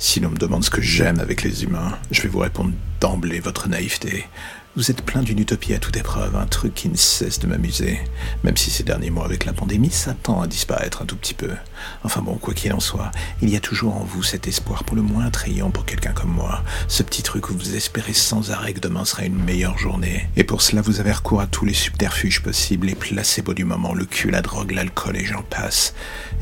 Si l'on me demande ce que j'aime avec les humains, je vais vous répondre d'emblée votre naïveté. Vous êtes plein d'une utopie à toute épreuve, un truc qui ne cesse de m'amuser. Même si ces derniers mois avec la pandémie, ça tend à disparaître un tout petit peu. Enfin bon, quoi qu'il en soit, il y a toujours en vous cet espoir pour le moins attrayant pour quelqu'un comme moi. Ce petit truc où vous espérez sans arrêt que demain sera une meilleure journée. Et pour cela, vous avez recours à tous les subterfuges possibles, les placebos du moment, le cul, la drogue, l'alcool et j'en passe.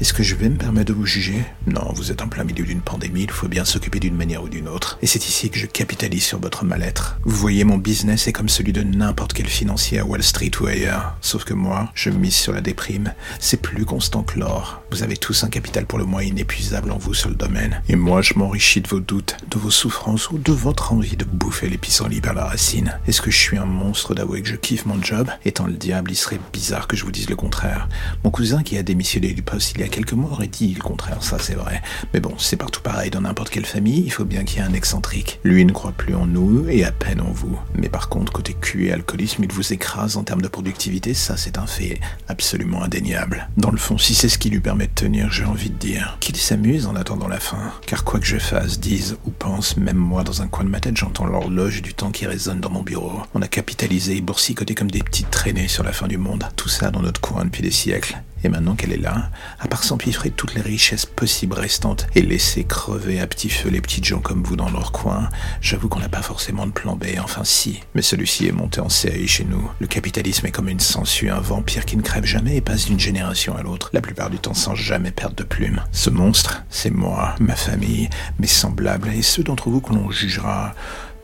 Est-ce que je vais me permettre de vous juger? Non, vous êtes en plein milieu d'une pandémie, il faut bien s'occuper d'une manière ou d'une autre. Et c'est ici que je capitalise sur votre mal-être. Vous voyez mon business c'est comme celui de n'importe quel financier à Wall Street ou ailleurs. Sauf que moi, je mise sur la déprime. C'est plus constant que l'or. Vous avez tous un capital pour le moins inépuisable en vous sur le domaine. Et moi, je m'enrichis de vos doutes, de vos souffrances ou de votre envie de bouffer les pissenlits par la racine. Est-ce que je suis un monstre d'avouer que je kiffe mon job? Étant le diable, il serait bizarre que je vous dise le contraire. Mon cousin qui a démissionné du poste il y a quelques mois aurait dit le contraire, ça c'est vrai. Mais bon, c'est partout pareil dans n'importe quelle famille, il faut bien qu'il y ait un excentrique. Lui ne croit plus en et à peine en vous. Mais par contre, côté cul et alcoolisme, il vous écrase en termes de productivité, ça c'est un fait absolument indéniable. Dans le fond, si c'est ce qui lui permet de tenir, j'ai envie de dire qu'il s'amuse en attendant la fin. Car quoi que je fasse, dise ou pense, même moi dans un coin de ma tête, j'entends l'horloge du temps qui résonne dans mon bureau. On a capitalisé et boursicoté comme des petites traînées sur la fin du monde. Tout ça dans notre coin depuis des siècles. Et maintenant qu'elle est là, à part s'empiffrer toutes les richesses possibles restantes et laisser crever à petit feu les petites gens comme vous dans leur coin, j'avoue qu'on n'a pas forcément de plan B, enfin si. Mais celui-ci est monté en série chez nous. Le capitalisme est comme une sangsue, un vampire qui ne crève jamais et passe d'une génération à l'autre, la plupart du temps sans jamais perdre de plume. Ce monstre, c'est moi, ma famille, mes semblables et ceux d'entre vous que l'on jugera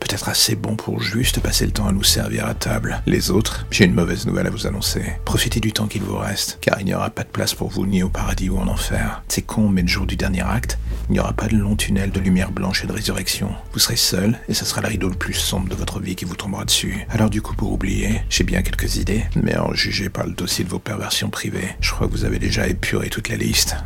peut-être assez bon pour juste passer le temps à nous servir à table. Les autres, j'ai une mauvaise nouvelle à vous annoncer. Profitez du temps qu'il vous reste, car il n'y aura pas de place pour vous ni au paradis ou en enfer. C'est con, mais le jour du dernier acte, il n'y aura pas de long tunnel de lumière blanche et de résurrection. Vous serez seul, et ce sera le rideau le plus sombre de votre vie qui vous tombera dessus. Alors du coup, pour oublier, j'ai bien quelques idées, mais en jugez par le dossier de vos perversions privées, je crois que vous avez déjà épuré toute la liste.